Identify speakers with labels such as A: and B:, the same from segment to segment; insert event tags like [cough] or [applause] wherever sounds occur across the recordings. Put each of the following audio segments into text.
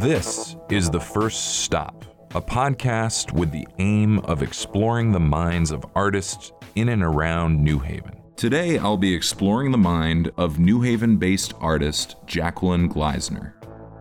A: This is The First Stop, a podcast with the aim of exploring the minds of artists in and around New Haven. Today, I'll be exploring the mind of New Haven based artist Jacquelyn Gleisner.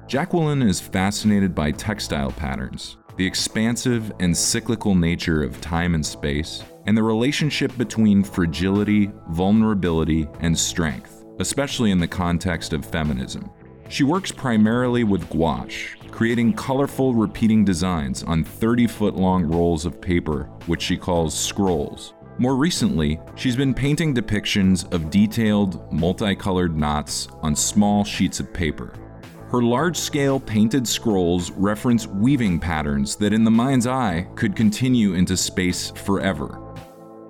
A: Jacquelyn is fascinated by textile patterns, the expansive and cyclical nature of time and space, and the relationship between fragility, vulnerability, and strength, especially in the context of feminism. She works primarily with gouache, creating colorful repeating designs on 30 foot long rolls of paper, which she calls scrolls. More recently, she's been painting depictions of detailed, multicolored knots on small sheets of paper. Her large scale painted scrolls reference weaving patterns that, in the mind's eye, could continue into space forever.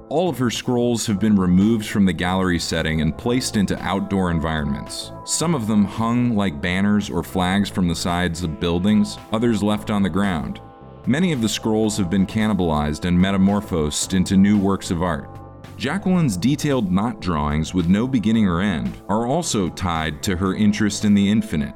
A: All of her scrolls have been removed from the gallery setting and placed into outdoor environments. Some of them hung like banners or flags from the sides of buildings, others left on the ground. Many of the scrolls have been cannibalized and metamorphosed into new works of art. Jacquelyn's detailed knot drawings with no beginning or end are also tied to her interest in the infinite,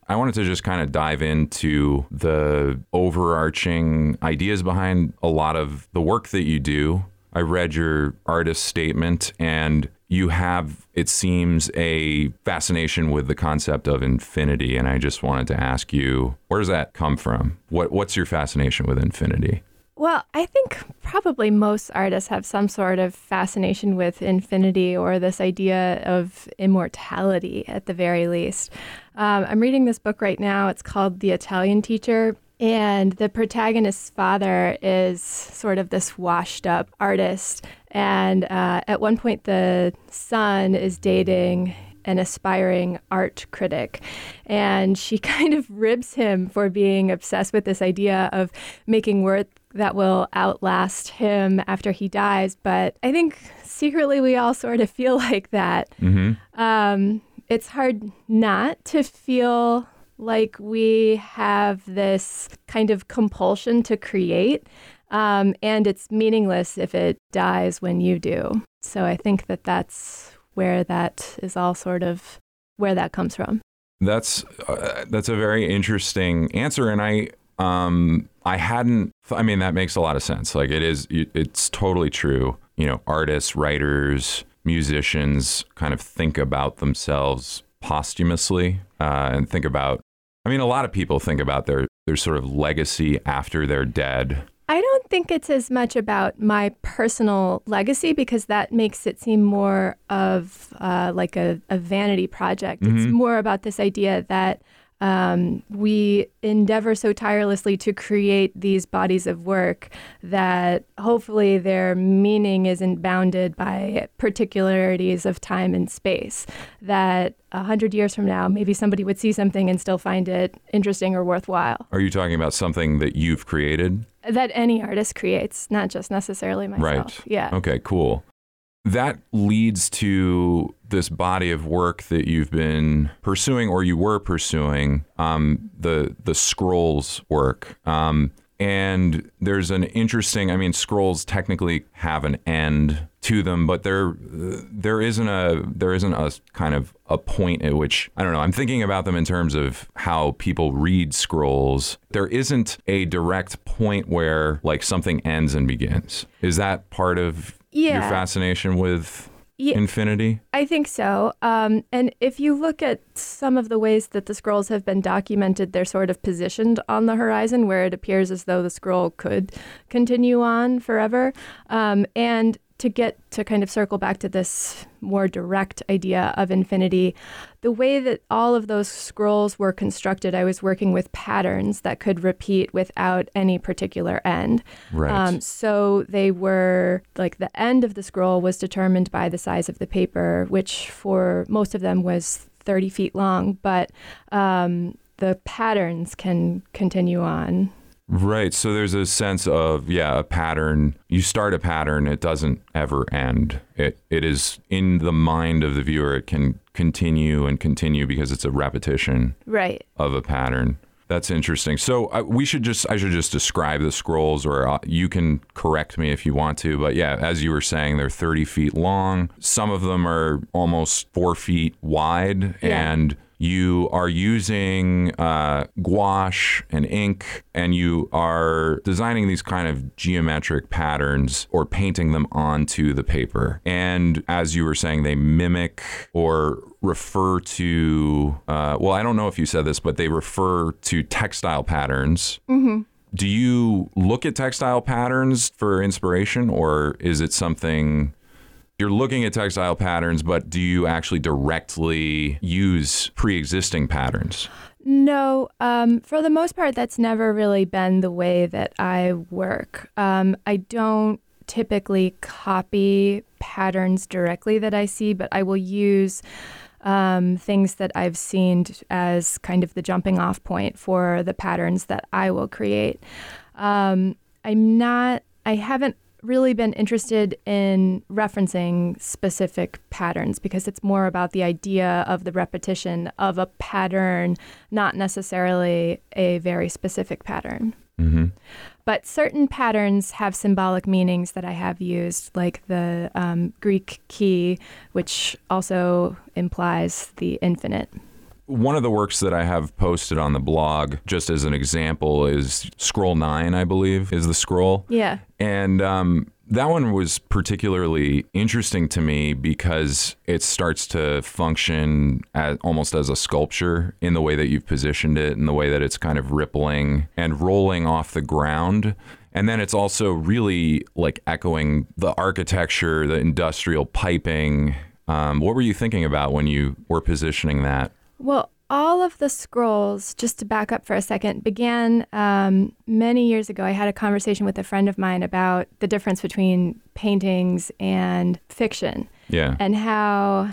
A: I wanted to just kind of dive into the overarching ideas behind a lot of the work that you do. I read your artist statement, and you have, it seems, a fascination with the concept of infinity. And I just wanted to ask you, where does that come from? What, what's your fascination with infinity?
B: Well, I think probably most artists have some sort of fascination with infinity or this idea of immortality at the very least. Um, I'm reading this book right now. It's called The Italian Teacher. And the protagonist's father is sort of this washed up artist. And uh, at one point, the son is dating an aspiring art critic. And she [laughs] kind of ribs him for being obsessed with this idea of making work that will outlast him after he dies. But I think secretly we all sort of feel [laughs] like that. Mm-hmm. Um, it's hard not to feel like we have this kind of compulsion to create. Um, and it's meaningless if it dies when you do. So I think that that's where that is all sort of where that comes from.
A: That's uh, that's a very interesting answer, and I um, I hadn't. I mean, that makes a lot of sense. Like it is. It's totally true. You know, artists, writers, musicians kind of think about themselves posthumously uh, and think about. I mean, a lot of people think about their their sort of legacy after they're dead.
B: I don't think it's as much about my personal legacy because that makes it seem more of uh, like a, a, vanity project. Mm-hmm. It's more about this idea that um, we endeavor so tirelessly to create these bodies of work that hopefully their meaning isn't bounded by particularities of time and space. That a hundred years from now, maybe somebody would see something and still find it interesting or worthwhile.
A: Are you talking about something that you've created?
B: That any artist creates, not just necessarily myself.
A: Right.
B: Yeah.
A: Okay, cool that leads to this body of work that you've been pursuing or you were pursuing um, the the scrolls work. Um, and there's an interesting i mean scrolls technically have an end to them but there there isn't a there isn't a kind of a point at which i don't know i'm thinking about them in terms of how people read scrolls. There isn't a direct point where like something ends and begins. Is that part of yeah. your fascination with yeah, infinity?
B: I think so. Um, and if you look at some of the ways that the scrolls have been documented, they're sort of positioned on the horizon where it appears as though the scroll could continue on forever. Um, and to get to kind of circle back to this more direct idea of infinity, the way that all of those scrolls were constructed, I was working with patterns that could repeat without any particular end.
A: Right. Um,
B: so they were like the end of the scroll was determined by the size of the paper, which for most of them was 30 feet long, but um, the patterns can continue on
A: Right. So there's a sense of, yeah, a pattern. You start a pattern, it doesn't ever end. It it is in the mind of the viewer. It can continue and continue because it's a repetition
B: right.
A: of a pattern. That's interesting. So uh, we should just I should just describe the scrolls, or uh, you can correct me if you want to. But yeah, as you were saying, they're 30 feet long. Some of them are almost four feet wide,
B: Yeah.
A: and you are using uh, gouache and ink, and you are designing these kind of geometric patterns or painting them onto the paper. And as you were saying, they mimic or refer to, uh, well, I don't know if you said this, but they refer to textile patterns. Do you look at textile patterns for inspiration, or is it something you're looking at textile patterns, but do you actually directly use pre existing patterns?
B: No, um, for the most part, that's never really been the way that I work. Um, I don't typically copy patterns directly that I see, but I will use um, things that I've seen as kind of the jumping off point for the patterns that I will create. Um, I'm not, I haven't really been interested in referencing specific patterns because it's more about the idea of the repetition of a pattern, not necessarily a very specific pattern.
A: Mm-hmm.
B: But certain patterns have symbolic meanings that I have used, like the um, Greek key, which also implies the infinite.
A: One of the works that I have posted on the blog, just as an example, is Scroll 9, I believe, is the scroll.
B: Yeah.
A: And um, that one was particularly interesting to me because it starts to function as, almost as a sculpture in the way that you've positioned it, in the way that it's kind of rippling and rolling off the ground. And then it's also really like echoing the architecture, the industrial piping. Um, what were you thinking about when you were positioning that?
B: Well, all of the scrolls, just to back up for a second, began um, many years ago. I had a conversation with a friend of mine about the difference between paintings and fiction
A: Yeah.
B: and how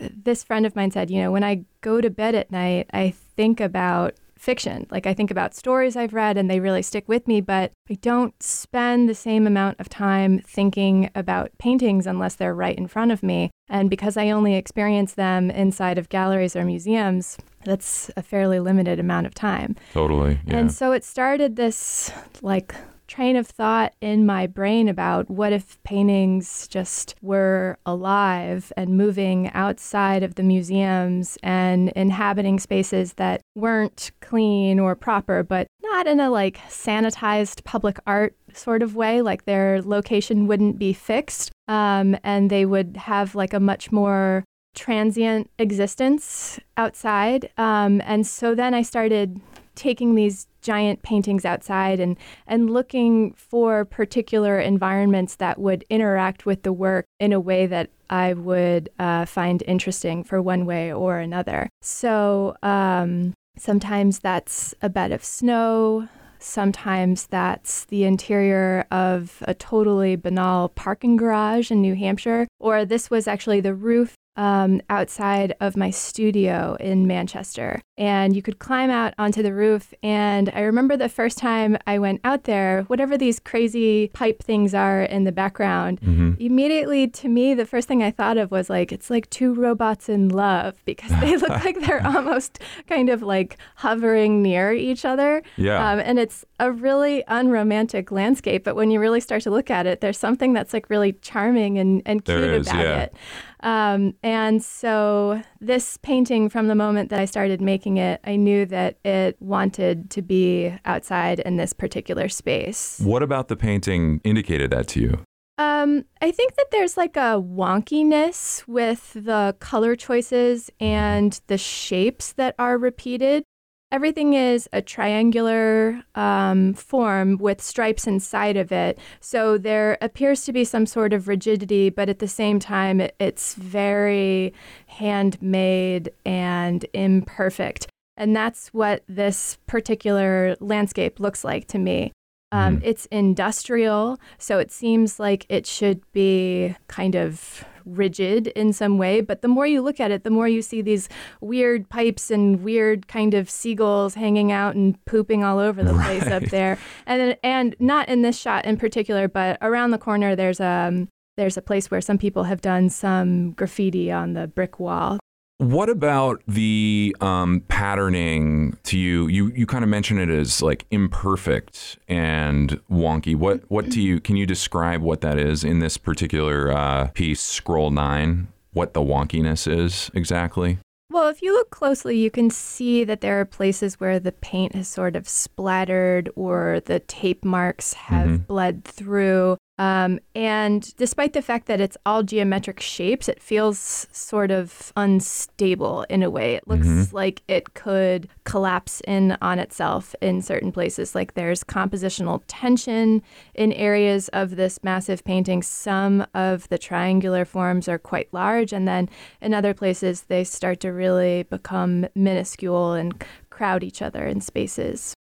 B: this friend of mine said, you know, when I go to bed at night, I think about fiction. Like I think about stories I've read and they really stick with me, but I don't spend the same amount of time thinking about paintings unless they're right in front of me. And because I only experience them inside of galleries or museums, that's a fairly limited amount of time.
A: Totally. Yeah.
B: And so it started this like train of thought in my brain about what if paintings just were alive and moving outside of the museums and inhabiting spaces that weren't clean or proper, but not in a like sanitized public art sort of way, like their location wouldn't be fixed. Um, and they would have like a much more transient existence outside. Um, and so then I started taking these giant paintings outside and, and looking for particular environments that would interact with the work in a way that I would uh, find interesting for one way or another. So um, sometimes that's a bed of snow. Sometimes that's the interior of a totally banal parking garage in New Hampshire. Or this was actually the roof um, outside of my studio in Manchester. And you could climb out onto the roof. And I remember the first time I went out there, whatever these crazy pipe things are in the background,
A: hmm
B: immediately to me, the first thing I thought of was like, it's like two robots in love [laughs] because they look [laughs] like they're almost kind of like hovering near each other.
A: Yeah.
B: Um, and it's a really unromantic landscape, but when you really start to look at it, there's something that's like really charming and, and
A: There
B: cute
A: is,
B: about
A: yeah.
B: it. Um, and so this painting, from the moment that I started making it, I knew that it wanted to be outside in this particular space.
A: what about the painting indicated that to you?
B: Um, I think that there's like a wonkiness with the color choices and the shapes that are repeated. Everything is a triangular um, form with stripes inside of it. So there appears to be some sort of rigidity, but at the same time, it, it's very handmade and imperfect. And that's what this particular landscape looks like to me. Um,
A: Mhm.
B: It's industrial, so it seems like it should be kind of rigid in some way, but the more you look at it, the more you see these weird pipes and weird kind of seagulls hanging out and pooping all over the right. place up there. And and not in this shot in particular, but around the corner there's a um, there's a place where some people have done some graffiti on the brick wall
A: what about the um, patterning to you? You you kind of mention it as like imperfect and wonky. What what do you can you describe what that is in this particular uh, piece, Scroll Nine? What the wonkiness is exactly?
B: Well, if you look closely, you can see that there are places where the paint has sort of splattered or the tape marks have mm-hmm. bled through. Um, and despite the fact that it's all geometric shapes, it feels sort of unstable in a way. It looks mm-hmm. like it could collapse in on itself in certain places. Like there's compositional tension in areas of this massive painting. Some of the triangular forms are quite large, and then in other places, they start to really become minuscule and crowd each other in spaces.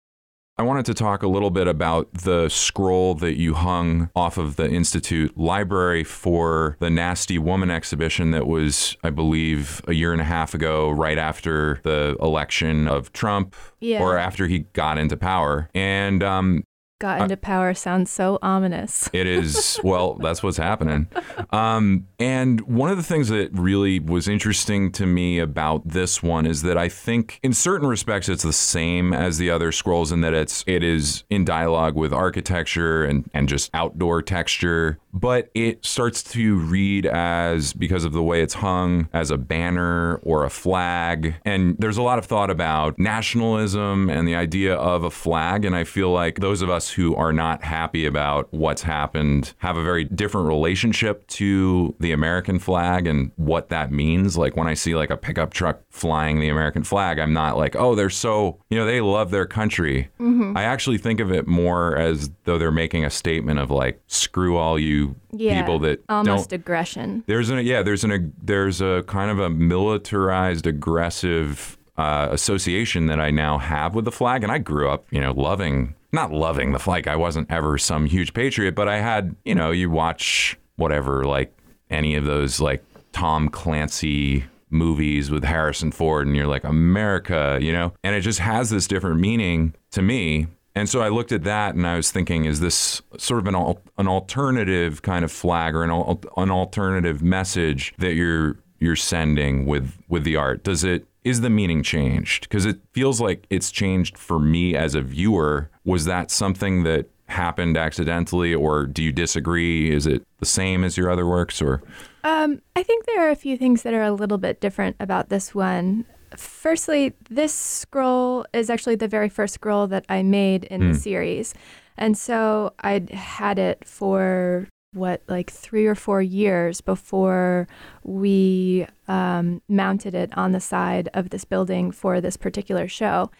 A: I wanted to talk a little bit about the scroll that you hung off of the Institute library for the Nasty Woman exhibition that was, I believe, a year and a half ago, right after the election of Trump yeah. or after he got into power. And um,
B: got into power sounds so ominous. [laughs]
A: it is. Well, that's what's happening. Um, and one of the things that really was interesting to me about this one is that I think, in certain respects, it's the same as the other scrolls in that it's it is in dialogue with architecture and and just outdoor texture but it starts to read as because of the way it's hung as a banner or a flag. And there's a lot of thought about nationalism and the idea of a flag. And i feel like those of us who are not happy about what's happened have a very different relationship to the american flag and what that means. Like when i see like a pickup truck flying the american flag i'm not like oh they're so you know they love their country. Mm-hmm. i actually think of it more as though they're making a statement of like screw all you yeah, people that
B: almost aggression.
A: There's a yeah, there's an there's a kind of a militarized aggressive uh, association that I now have with the flag, and I grew up, you know, loving not loving the flag. I wasn't ever some huge patriot, but I had, you know, you watch whatever like any of those like Tom Clancy movies with Harrison Ford and you're like America, you know? And it just has this different meaning to me and so I looked at that and I was thinking, is this sort of an al- an alternative kind of flag or an al- an alternative message that you're you're sending with with the art? Does it is the meaning changed? Because it feels like it's changed for me as a viewer. Was that something that happened accidentally, or do you disagree? Is it the same as your other works, or?
B: Um, I think there are a few things that are a little bit different about this one. Firstly, this scroll is actually the very first scroll that I made in mm. the hmm. series. And so I'd had it for what, like three or four years before we um, mounted it on the side of this building for this particular show.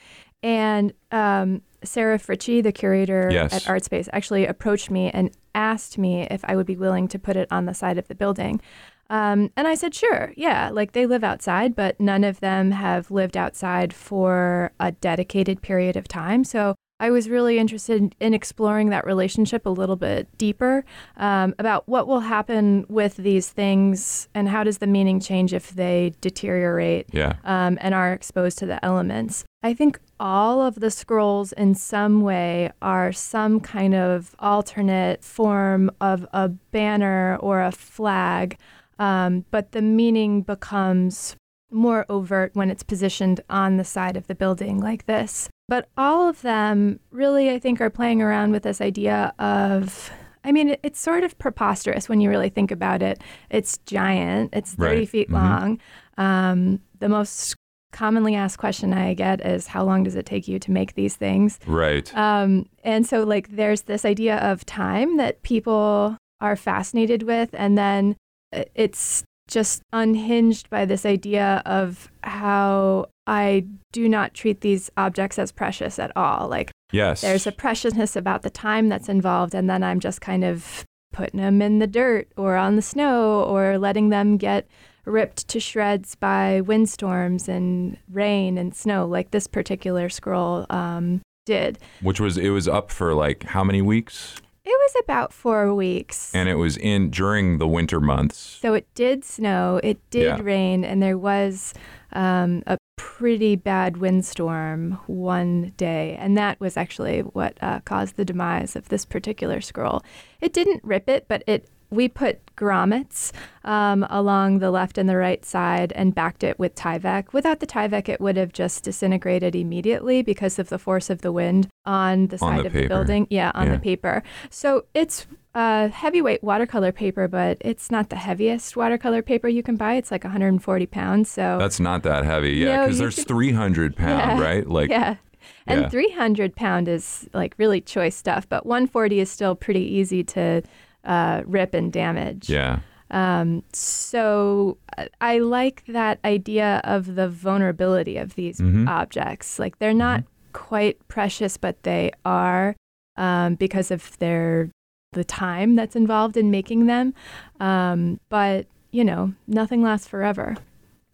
B: And um, Sarah Fritchey, the curator yes. at ArtSpace, actually approached me and asked me if I would be willing to put it on the side of the building. Um, and I said, sure, yeah, like they live outside, but none of them have lived outside for a dedicated period of time. So I was really interested in exploring that relationship a little bit deeper um, about what will happen with these things and how does the meaning change if they deteriorate
A: yeah.
B: um, and are exposed to the elements. I think all of the scrolls in some way are some kind of alternate form of a banner or a flag um, but the meaning becomes more overt when it's positioned on the side of the building like this. But all of them really, I think, are playing around with this idea of. I mean, it's sort of preposterous when you really think about it. It's giant, it's 30 right. feet mm-hmm. long. Um, the most commonly asked question I get is, How long does it take you to make these things?
A: Right.
B: Um, and so, like, there's this idea of time that people are fascinated with. And then it's just unhinged by this idea of how I do not treat these objects as precious at all. Like,
A: yes.
B: there's a preciousness about the time that's involved, and then I'm just kind of putting them in the dirt or on the snow or letting them get ripped to shreds by windstorms and rain and snow, like this particular scroll um, did.
A: Which was, it was up for like how many weeks?
B: It was about four weeks.
A: And it was in during the winter months.
B: So it did snow, it did
A: Yeah.
B: rain, and there was um, a pretty bad windstorm one day. And that was actually what uh, caused the demise of this particular scroll. It didn't rip it, but it we put grommets um, along the left and the right side and backed it with Tyvek. Without the Tyvek, it would have just disintegrated immediately because of the force of the wind on the
A: On
B: side
A: the
B: of
A: paper.
B: the building. Yeah, on
A: Yeah.
B: the paper. So it's uh, heavyweight watercolor paper, but it's not the heaviest watercolor paper you can buy. It's like 140 pounds. So
A: That's not that heavy. Yeah, because there's
B: could-
A: 300 [laughs] pound,
B: Yeah.
A: right? Like,
B: yeah. And
A: yeah.
B: 300 pound is like really choice stuff, but 140 is still pretty easy to uh, rip and damage.
A: yeah.
B: Um, so I like that idea of the vulnerability of these
A: Mhm.
B: objects. Like they're not quite precious, but they are um, because of their the time that's involved in making them. Um, but you know, nothing lasts forever.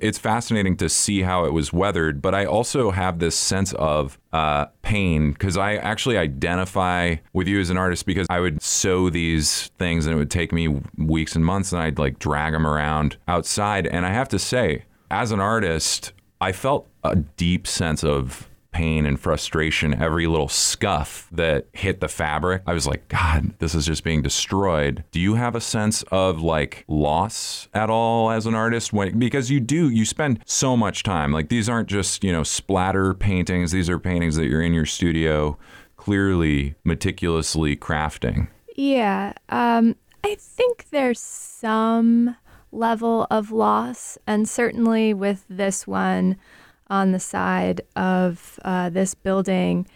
A: It's fascinating to see how it was weathered, but I also have this sense of uh, pain because I actually identify with you as an artist because I would sew these things and it would take me weeks and months and I'd like drag them around outside. And I have to say, as an artist, I felt a deep sense of pain and frustration every little scuff that hit the fabric. I was like, God, this is just being destroyed. Do you have a sense of like loss at all as an artist? When, because you do, you spend so much time. Like these aren't just, you know, splatter paintings. These are paintings that you're in your studio clearly meticulously crafting.
B: Yeah, um, I think there's some level of loss, and certainly with this one on the side of uh, this building,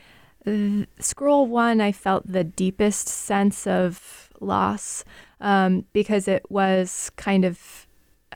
B: scroll one, I felt the deepest sense of loss um, because it was kind of.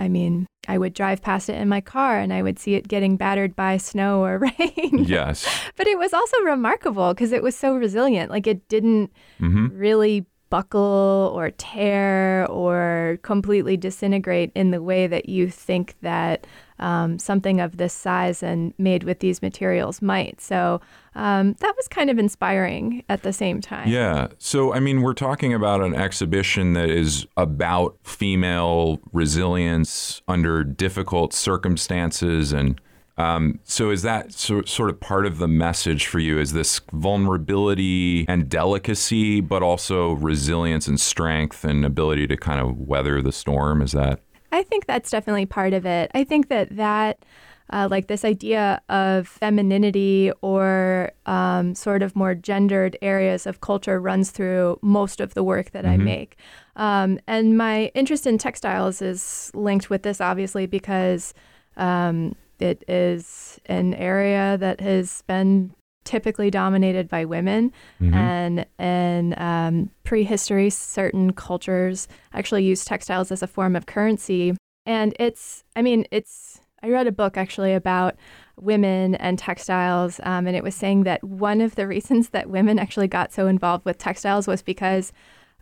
B: I mean, I would drive past it in my car and I would see it getting battered by snow or [laughs] rain.
A: Yes.
B: But it was also remarkable because it was so resilient. Like it didn't
A: Mm-hmm.
B: really buckle or tear or completely disintegrate in the way that you think that um, something of this size and made with these materials might. So um, that was kind of inspiring at the same time.
A: Yeah. So, I mean, we're talking about an exhibition that is about female resilience under difficult circumstances. And um, so, is that so, sort of part of the message for you? Is this vulnerability and delicacy, but also resilience and strength and ability to kind of weather the storm? Is that?
B: I think that's definitely part of it. I think that that, uh, like this idea of femininity or um, sort of more gendered areas of culture runs through most of the work that I make. Um, and my interest in textiles is linked with this, obviously, because um, it is an area that has been typically dominated by women and in um, prehistory certain cultures actually used textiles as a form of currency. And it's i mean it's i read a book actually about women and textiles um, and it was saying that one of the reasons that women actually got so involved with textiles was because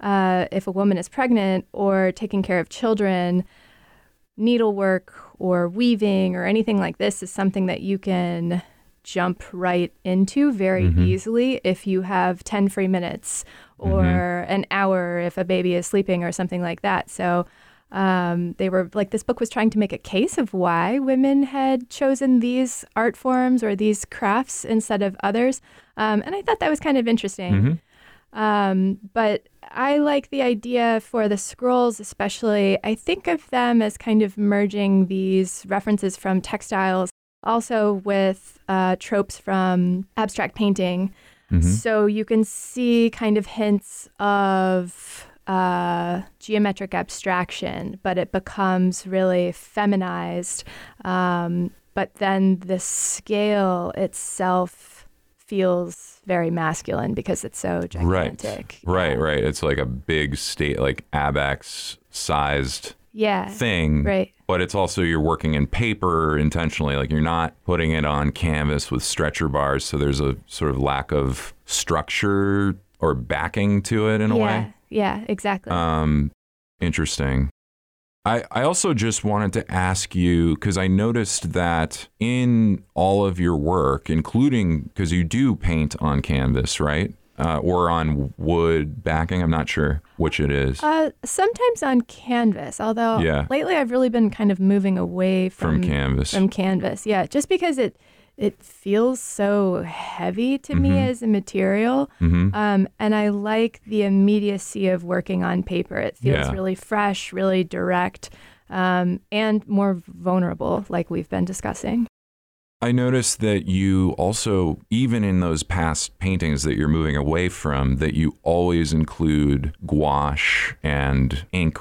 B: uh, if a woman is pregnant or taking care of children needlework or weaving or anything like this is something that you can jump right into very easily if you have 10 free minutes or an hour if a baby is sleeping or something like that. So um, they were like, this book was trying to make a case of why women had chosen these art forms or these crafts instead of others. Um, and I thought that was kind of interesting. Um, but I like the idea for the scrolls, especially. I think of them as kind of merging these references from textiles also with uh, tropes from abstract painting. So you can see kind of hints of uh, geometric abstraction, but it becomes really feminized. Um, but then the scale itself feels very masculine because it's so gigantic.
A: Right, right. right. It's like a big state, like Abex sized
B: Yeah.
A: thing.
B: Right.
A: But it's also you're working in paper intentionally. Like you're not putting it on canvas with stretcher bars. So there's a sort of lack of structure or backing to it in a
B: yeah.
A: way.
B: Yeah, exactly.
A: Um, interesting. I, I also just wanted to ask you because I noticed that in all of your work, including because you do paint on canvas, right? uh, or on wood backing. I'm not sure which it is.
B: Uh, sometimes on canvas, although
A: Yeah.
B: lately I've really been kind of moving away
A: from
B: from
A: canvas.
B: from canvas. Yeah, just because it it feels so heavy to me
A: Mhm.
B: as a material.
A: hmm
B: Um, and I like the immediacy of working on paper. It feels
A: Yeah.
B: really fresh, really direct, um, and more vulnerable, like we've been discussing.
A: I noticed that you also, even in those past paintings that you're moving away from, that you always include gouache and ink.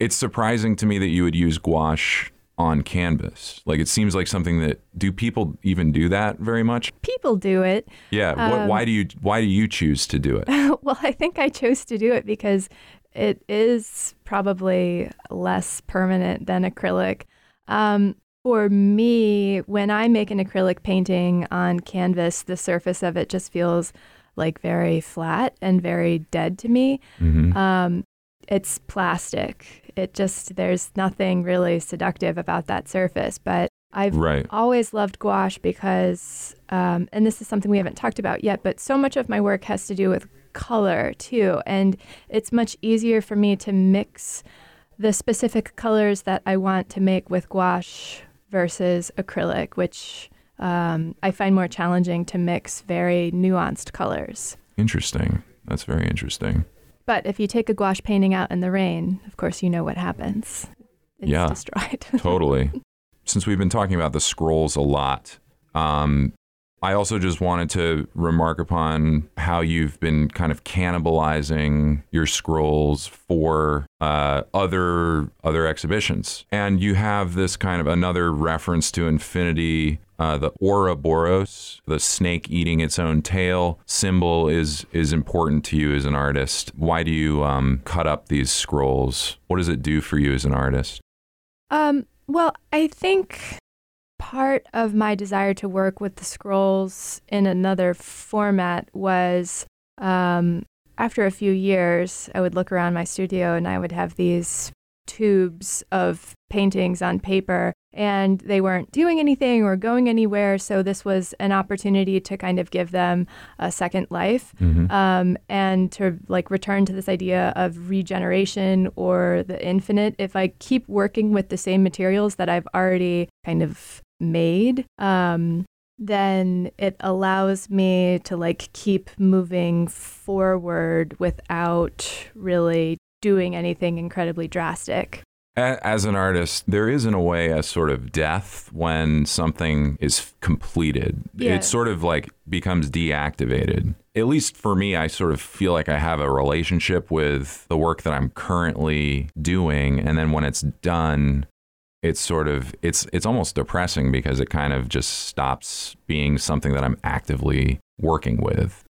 A: It's surprising to me that you would use gouache on canvas. Like it seems like something that do people even do that very much?
B: People do it.
A: Yeah. what,
B: Um,
A: why do you why do you choose to do it? [laughs]
B: well, I think I chose to do it because it is probably less permanent than acrylic. Um, for me, when I make an acrylic painting on canvas, the surface of it just feels like very flat and very dead to me.
A: hmm
B: Um, it's plastic. It just, there's nothing really seductive about that surface. But I've
A: Right.
B: always loved gouache because, um, and this is something we haven't talked about yet, but so much of my work has to do with color too. And it's much easier for me to mix the specific colors that I want to make with gouache versus acrylic, which um, I find more challenging to mix very nuanced colors.
A: Interesting. That's very interesting.
B: But if you take a gouache painting out in the rain, of course, you know what happens. It's
A: Yeah.
B: destroyed. [laughs]
A: totally. Since we've been talking about the scrolls a lot, um, I also just wanted to remark upon how you've been kind of cannibalizing your scrolls for uh, other other exhibitions, and you have this kind of another reference to infinity. Uh, the Ouroboros, the snake eating its own tail symbol, is is important to you as an artist. Why do you um, cut up these scrolls? What does it do for you as an artist?
B: Um, well, I think part of my desire to work with the scrolls in another format was um, after a few years, I would look around my studio and I would have these tubes of paintings on paper and they weren't doing anything or going anywhere. So this was an opportunity to kind of give them a second life
A: Mm-hmm.
B: um, and to like return to this idea of regeneration or the infinite. If I keep working with the same materials that I've already kind of made, um, then it allows me to like keep moving forward without really doing anything incredibly drastic.
A: As an artist, there is in a way a sort of death when something is completed.
B: Yeah.
A: It sort of like becomes deactivated. At least for me, I sort of feel like I have a relationship with the work that I'm currently doing, and then when it's done, it's sort of it's it's almost depressing because it kind of just stops being something that I'm actively working with.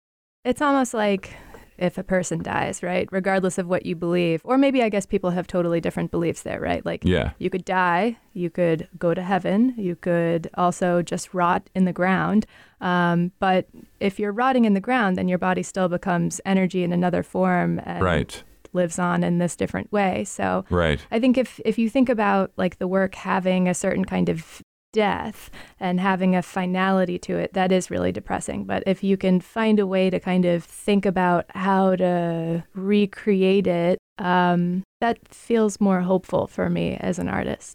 B: It's almost like if a person dies, right? Regardless of what you believe. Or maybe I guess people have totally different beliefs there, right? Like
A: Yeah.
B: You could die. You could go to heaven. You could also just rot in the ground. Um, but if you're rotting in the ground, then your body still becomes energy in another form and
A: Right.
B: Lives on in this different way. So
A: Right.
B: I think if if you think about like the work having a certain kind of death and having a finality to it, that is really depressing. But if you can find a way to kind of think about how to recreate it, um, that feels more hopeful for me as an artist.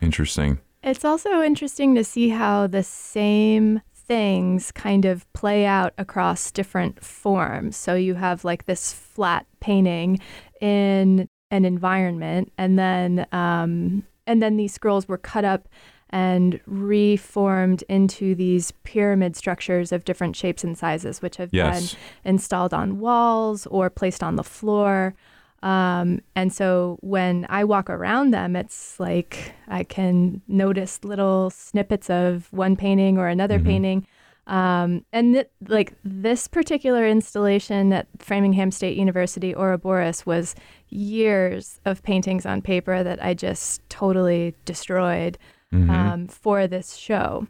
A: Interesting.
B: It's also interesting to see how the same things kind of play out across different forms. So you have like this flat painting in an environment, and then um, and then these scrolls were cut up and reformed into these pyramid structures of different shapes and sizes, which have
A: Yes.
B: been installed on walls or placed on the floor. Um, and so when I walk around them, it's like I can notice little snippets of one painting or another
A: Mhm.
B: painting. Um, and th- like this particular installation at Framingham State University, Ouroboros, was years of paintings on paper that I just totally destroyed
A: Mhm.
B: um, for this show.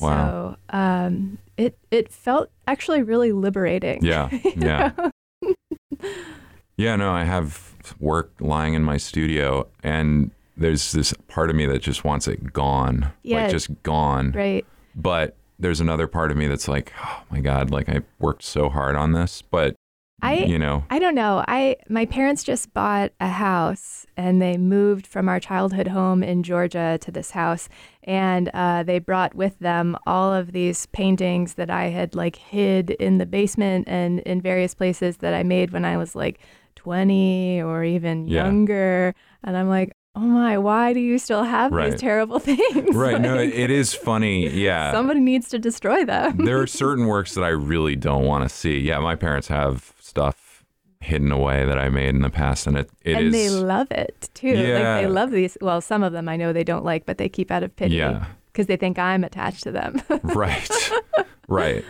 A: Wow.
B: So um, it it felt actually really liberating.
A: Yeah, yeah. [laughs] Yeah, no, I have work lying in my studio and there's this part of me that just wants it gone.
B: Yeah.
A: Like just gone.
B: right.
A: But there's another part of me that's like, oh my God, like I worked so hard on this. But
B: I
A: you know
B: I don't know. I my parents just bought a house and they moved from our childhood home in Georgia to this house and uh, they brought with them all of these paintings that I had like hid in the basement and in various places that I made when I was like 20 or even
A: Yeah.
B: younger and I'm like oh my why do you still have
A: Right.
B: these terrible [laughs] things
A: right no
B: Like,
A: it is funny yeah [laughs]
B: somebody needs to destroy them
A: there are [laughs] certain works that i really don't want to see yeah my parents have stuff hidden away that i made in the past and it, it
B: and
A: is
B: they love it too. Like
A: Yeah.
B: they love these. Well, some of them I know they don't like, but they keep out of pity
A: yeah
B: because they think I'm attached to them.
A: right right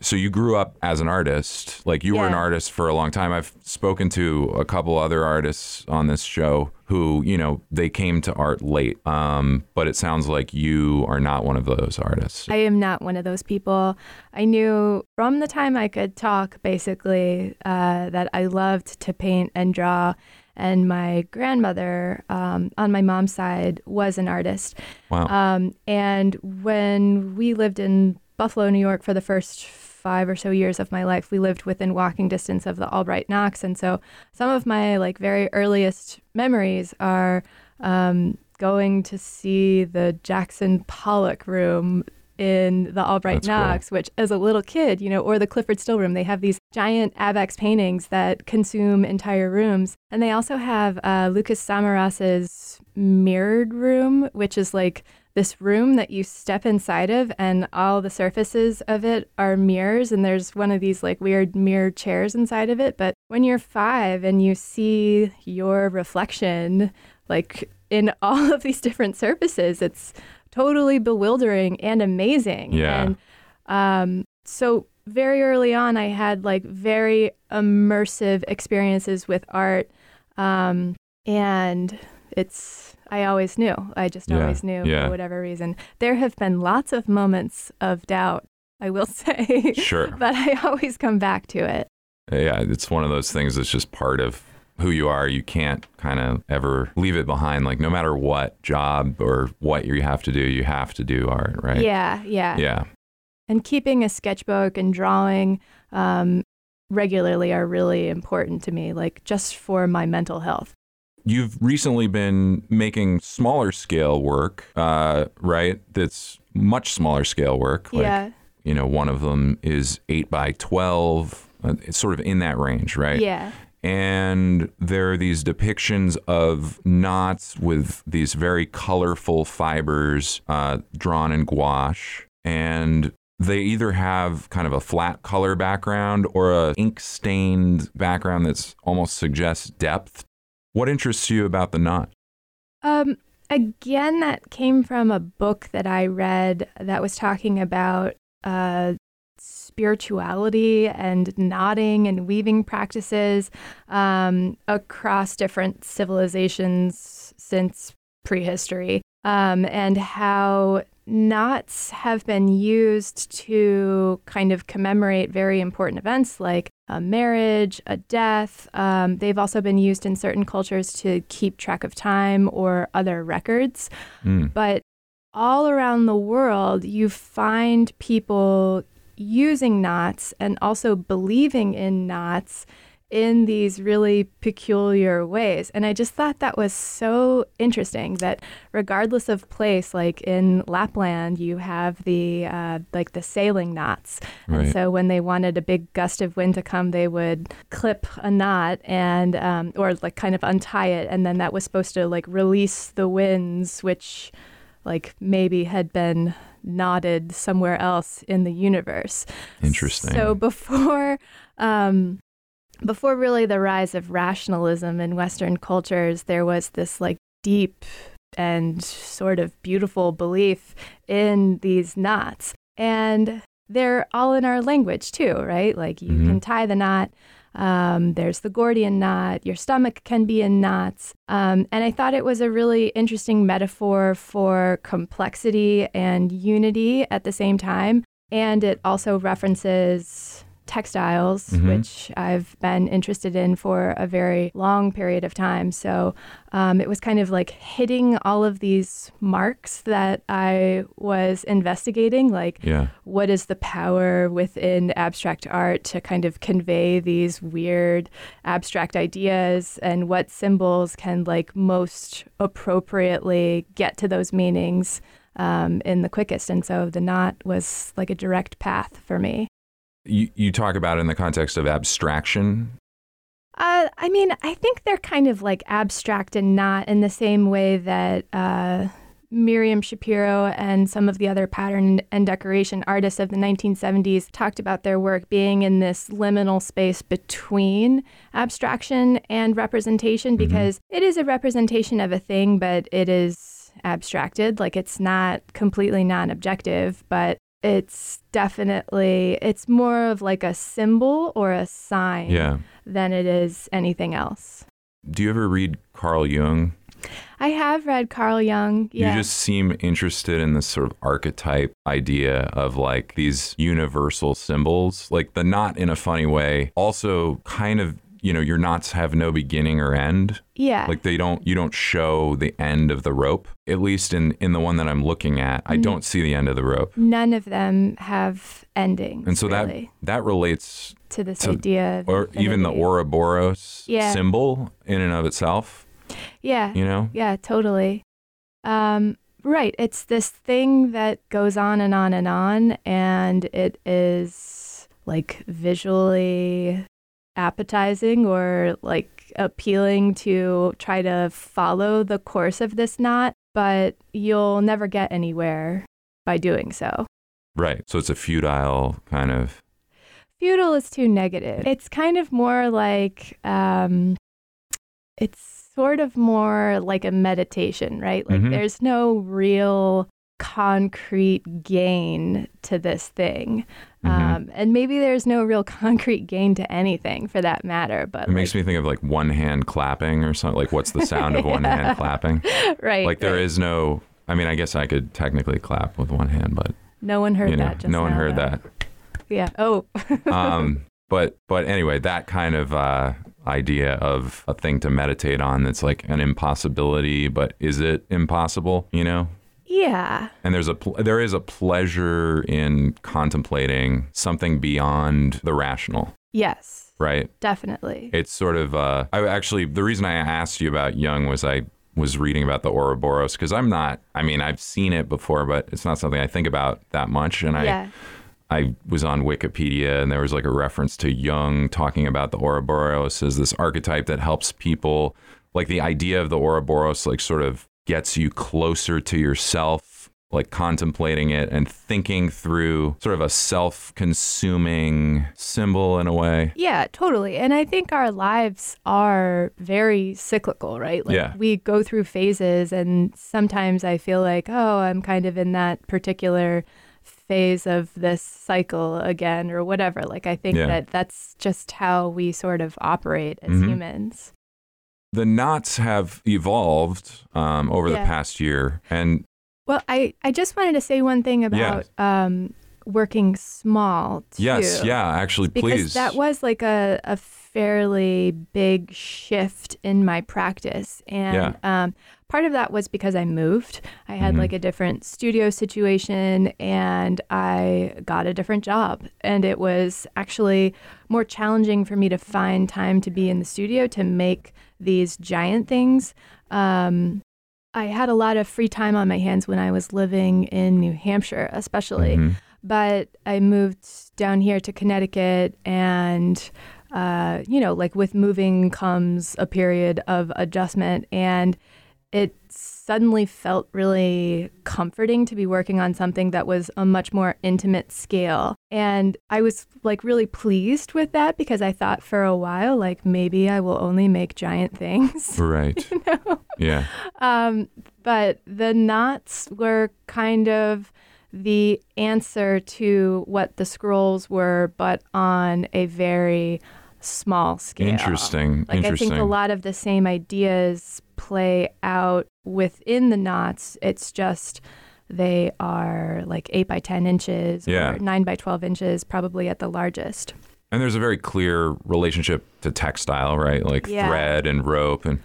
A: so you grew up as an artist like you were an artist for a long time i've spoken to a couple other artists on this show who you know they came to art late um, but it sounds like you are not one of those artists
B: I am not one of those people. I knew from the time I could talk, basically, uh, that I loved to paint and draw. And my grandmother um, on my mom's side was an artist.
A: wow
B: Um, and when we lived in Buffalo, New York for the first five or so years of my life, we lived within walking distance of the Albright Knox. And so some of my like very earliest memories are um, going to see the Jackson Pollock room in the Albright
A: That's cool.
B: Knox, which as a little kid, you know, or the Clifford Still room, they have these giant Abex paintings that consume entire rooms. And they also have uh, Lucas Samaras's mirrored room, which is like this room that you step inside of and all the surfaces of it are mirrors and there's one of these like weird mirror chairs inside of it but when you're 5 and you see your reflection like in [laughs] all of these different surfaces it's totally bewildering and amazing
A: Yeah.
B: and um so very early on i had like very immersive experiences with art um and it's I always knew. I just
A: Yeah,
B: always knew
A: yeah.
B: for whatever reason. There have been lots of moments of doubt, I will [laughs] say,
A: sure
B: but I always come back to it.
A: yeah, it's one of those things that's just part of who you are. You can't kind of ever leave it behind. Like no matter what job or what you have to do, you have to do art, right?
B: Yeah, yeah,
A: Yeah.
B: And keeping a sketchbook and drawing um, regularly are really important to me, like just for my mental health.
A: You've recently been making smaller scale work, uh, right? That's much smaller scale work. Like,
B: yeah,
A: you know, one of them is eight by 12. Uh, It's sort of in that range, right?
B: yeah,
A: and there are these depictions of knots with these very colorful fibers uh, drawn in gouache and they either have kind of a flat color background or a ink stained background that's almost suggests depth what interests you about the knot?
B: Um, again, that came from a book that I read that was talking about uh, spirituality and knotting and weaving practices um, across different civilizations since prehistory, um, and how knots have been used to kind of commemorate very important events like a marriage, a death. Um, they've also been used in certain cultures to keep track of time or other records.
A: Mm.
B: But all around the world, you find people using knots and also believing in knots in these really peculiar ways. And I just thought that was so interesting that regardless of place, like in Lapland, you have the uh, like the sailing knots. And
A: Right.
B: so when they wanted a big gust of wind to come, they would clip a knot and um, or like kind of untie it, and then that was supposed to like release the winds, which like maybe had been knotted somewhere else in the universe.
A: Interesting.
B: So before um before really the rise of rationalism in western cultures, there was this like deep and sort of beautiful belief in these knots. And they're all in our language too, right? Like you
A: Mhm.
B: can tie the knot. Um, there's the Gordian knot. Your stomach can be in knots. Um, and I thought it was a really interesting metaphor for complexity and unity at the same time. And it also references textiles,
A: Mhm.
B: which I've been interested in for a very long period of time. So um, it was kind of like hitting all of these marks that I was investigating, like
A: Yeah.
B: what is the power within abstract art to kind of convey these weird abstract ideas and what symbols can like most appropriately get to those meanings um, in the quickest and so the knot was like a direct path for me
A: You, you talk about it in the context of abstraction.
B: uh, i mean i think they're kind of like abstract and not in the same way that uh, Miriam Schapiro and some of the other pattern and decoration artists of the 1970s talked about their work being in this liminal space between abstraction and representation because it is a representation of a thing, but it is abstracted. Like it's not completely non objective, but it's definitely, it's more of like a symbol or a sign
A: Yeah.
B: than it is anything else.
A: Do you ever read Carl Jung?
B: I have read Carl Jung. Yeah.
A: You just seem interested in this sort of archetype idea of like these universal symbols, like the knot in a funny way. Also, kind of, you know, your knots have no beginning or end.
B: yeah.
A: Like they don't, you don't show the end of the rope. At least in in the one that I'm looking at, I
B: Mm.
A: don't see the end of the rope.
B: none of them have endings.
A: And so
B: really,
A: that that relates,
B: to this
A: to-
B: idea, of
A: or even the. Ouroboros
B: Yeah.
A: symbol in and of itself.
B: Yeah,
A: You know,
B: yeah, totally. Um, right. It's this thing that goes on and on and on, and it is like visually appetizing or like appealing to try to follow the course of this knot, but you'll never get anywhere by doing so.
A: right? So it's a futile kind of.
B: Futile is too negative. It's kind of more like um it's sort of more like a meditation, right? Like
A: Mhm.
B: there's no real concrete gain to this thing.
A: Mhm.
B: Um, and maybe there's no real [laughs] concrete gain to anything for that matter, but
A: It makes me think of like one hand clapping or something. Like, what's the sound of one [laughs]
B: Yeah.
A: hand clapping?
B: right.
A: Like, there
B: right.
A: is no. I mean, I guess I could technically clap with one hand, but
B: no one heard
A: you know,
B: that just
A: no one
B: now,
A: heard
B: though.
A: that.
B: Yeah. Oh. [laughs]
A: Um, but but anyway, that kind of uh, idea of a thing to meditate on that's like an impossibility, but is it impossible? You know,
B: yeah.
A: and there's a pl- there is a pleasure in contemplating something beyond the rational,
B: Yes.
A: right?
B: Definitely.
A: It's sort of uh, I actually the reason I asked you about Jung was I was reading about the Ouroboros because I'm not. I mean, I've seen it before, but it's not something I think about that much, and I.
B: yeah.
A: I was on Wikipedia and there was like a reference to Jung talking about the Ouroboros as this archetype that helps people. Like the idea of the Ouroboros, like sort of gets you closer to yourself, like contemplating it and thinking through sort of a self consuming symbol in a way.
B: Yeah, totally. And I think our lives are very cyclical, right? Like
A: Yeah.
B: we go through phases and sometimes I feel like, oh, I'm kind of in that particular phase of this cycle again or whatever. Like I think
A: Yeah.
B: that that's just how we sort of operate as
A: Mhm.
B: humans.
A: The knots have evolved um, over the past year. And
B: Well, I I just wanted to say one thing about um working small too.
A: yes, yeah, actually,
B: because
A: please.
B: that was like a, a fairly big shift in my practice and um, part of that was because i moved i had
A: Mhm.
B: like a different studio situation and i got a different job and it was actually more challenging for me to find time to be in the studio to make these giant things um, i had a lot of free time on my hands when i was living in new hampshire especially
A: Mhm.
B: but I moved down here to Connecticut, and uh, you know, like with moving comes a period of adjustment, and it suddenly felt really comforting to be working on something that was a much more intimate scale. And I was like really pleased with that because I thought for a while, like maybe I will only make giant [laughs] things.
A: Right. Yeah.
B: Um, but the knots were kind of the answer to what the scrolls were, but on a very small scale.
A: Interesting.
B: Like
A: Interesting.
B: I think a lot of the same ideas play out within the knots. It's just they are like eight by ten inches
A: Yeah.
B: or nine by twelve inches, probably at the largest.
A: And there's a very clear relationship to textile, right? Like
B: Yeah.
A: thread and rope. And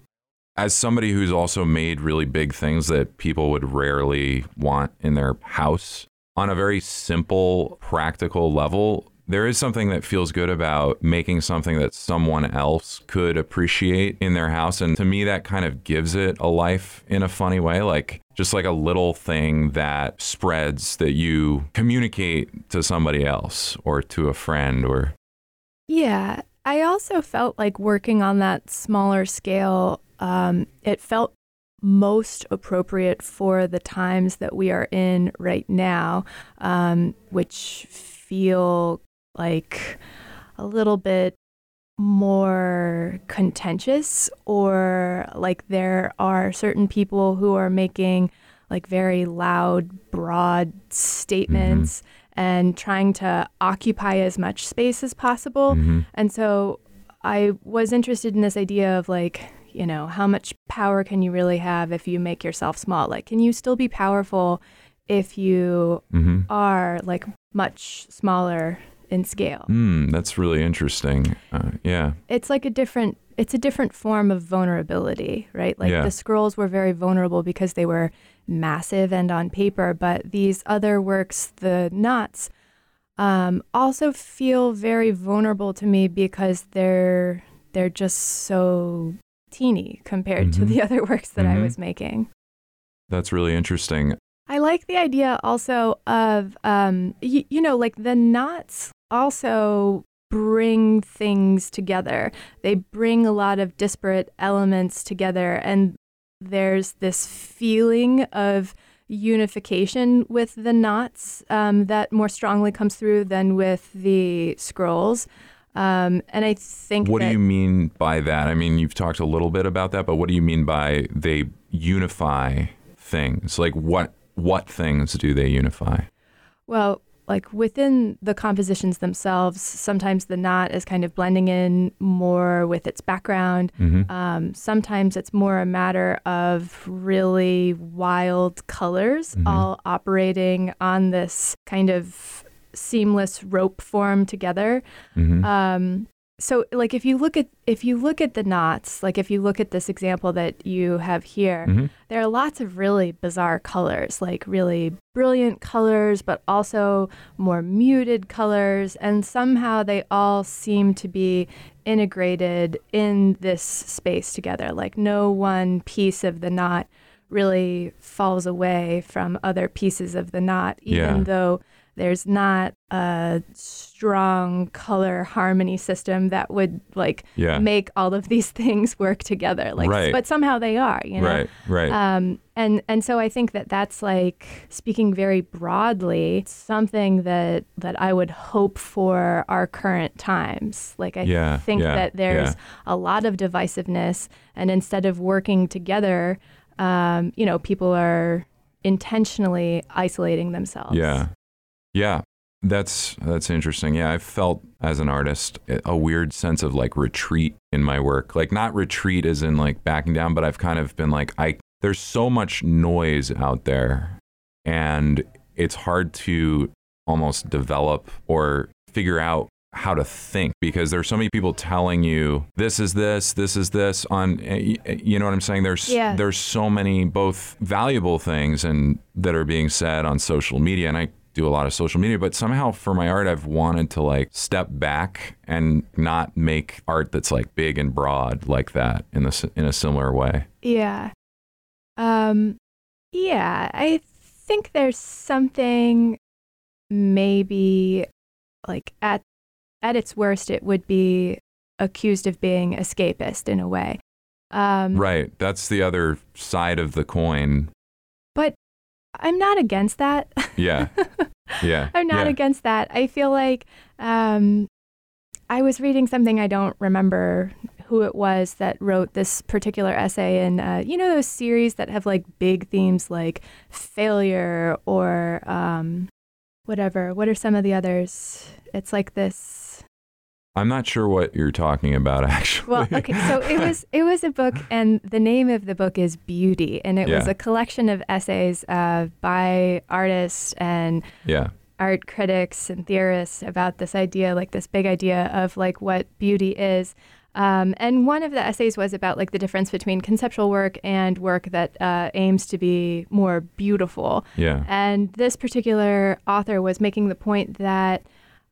A: as somebody who's also made really big things that people would rarely want in their house, on a very simple, practical level, there is something that feels good about making something that someone else could appreciate in their house. And to me, that kind of gives it a life in a funny way. Like, just like a little thing that spreads that you communicate to somebody else or to a friend or
B: Yeah. I also felt like working on that smaller scale, um, it felt most appropriate for the times that we are in right now, um, which feel like a little bit more contentious, or like there are certain people who are making like very loud, broad statements and trying to occupy as much space as possible.
A: Mhm.
B: And so I was interested in this idea of like, you know, how much power can you really have if you make yourself small? Like, can you still be powerful if you
A: Mhm.
B: are like much smaller in scale?
A: Hmm, that's really interesting. Uh, yeah.
B: It's like a different it's a different form of vulnerability, right? Like
A: Yeah.
B: the scrolls were very vulnerable because they were massive and on paper, but these other works, the knots, um, also feel very vulnerable to me because they're they're just so teeny compared to
A: Mhm.
B: the [laughs] other works that I
A: Mhm.
B: was making.
A: That's really interesting.
B: I like the idea also of, um, y- you know, like the knots also bring things together. They bring a lot of disparate elements together, and there's this feeling of unification with the knots um, that more strongly comes through than with the scrolls. Um, and I think
A: What do you mean by that? I mean, you've talked a little bit about that, but what do you mean by they unify things? Like what what things do they unify?
B: Well, like within the compositions themselves, sometimes the knot is kind of blending in more with its background.
A: Mhm.
B: Um, sometimes it's more a matter of really wild colors
A: Mhm.
B: all operating on this kind of seamless rope form together.
A: Mhm.
B: Um, so like if you look at if you look at the knots, like if you look at this example that you have here,
A: Mhm.
B: there are lots of really bizarre colors, like really brilliant colors, but also more muted colors. And somehow they all seem to be integrated in this space together. Like no one piece of the knot really falls away from other pieces of the knot, even
A: Yeah.
B: though there's not a strong color harmony system that would like
A: Yeah.
B: make all of these [laughs] things work together like
A: Right.
B: but somehow they are you know
A: Right, right.
B: um, and and so I think that that's like speaking very broadly something that that I would hope for our current times. Like I
A: Yeah,
B: think
A: yeah,
B: that there's a lot of divisiveness, and instead of working together, um, you know, people are intentionally isolating themselves.
A: Yeah. Yeah. That's that's interesting. Yeah, I felt as an artist a weird sense of like retreat in my work. Like not retreat as in like backing down, but I've kind of been like I there's so much noise out there and it's hard to almost develop or figure out how to think because there's so many people telling you this is this this is this on eh, you know what I'm saying there's
B: Yeah.
A: there's so many both valuable things and that are being said on social media and I do a lot of social media but somehow for my art I've wanted to like step back and not make art that's like big and broad like that in this in a similar way
B: Yeah. Um yeah, I think there's something maybe like at at its worst it would be accused of being escapist in a way. Um
A: right that's the other side of the coin
B: I'm not against that.
A: yeah [laughs] yeah
B: I'm not
A: yeah.
B: against that. I feel like um, I was reading something I don't remember who it was that wrote this particular essay, and uh, you know those series that have like big themes like failure or um, whatever. What are some of the others? It's like this.
A: I'm not sure what you're talking about [laughs] actually
B: Well, okay, so it was it was a book, and the name of the book is Beauty, and it was a collection of essays uh, by artists and
A: yeah
B: art critics and theorists about this idea, like this big idea of like what beauty is. Um, and one of the essays was about like the difference between conceptual work and work that uh, aims to be more beautiful.
A: Yeah.
B: And this particular author was making the point that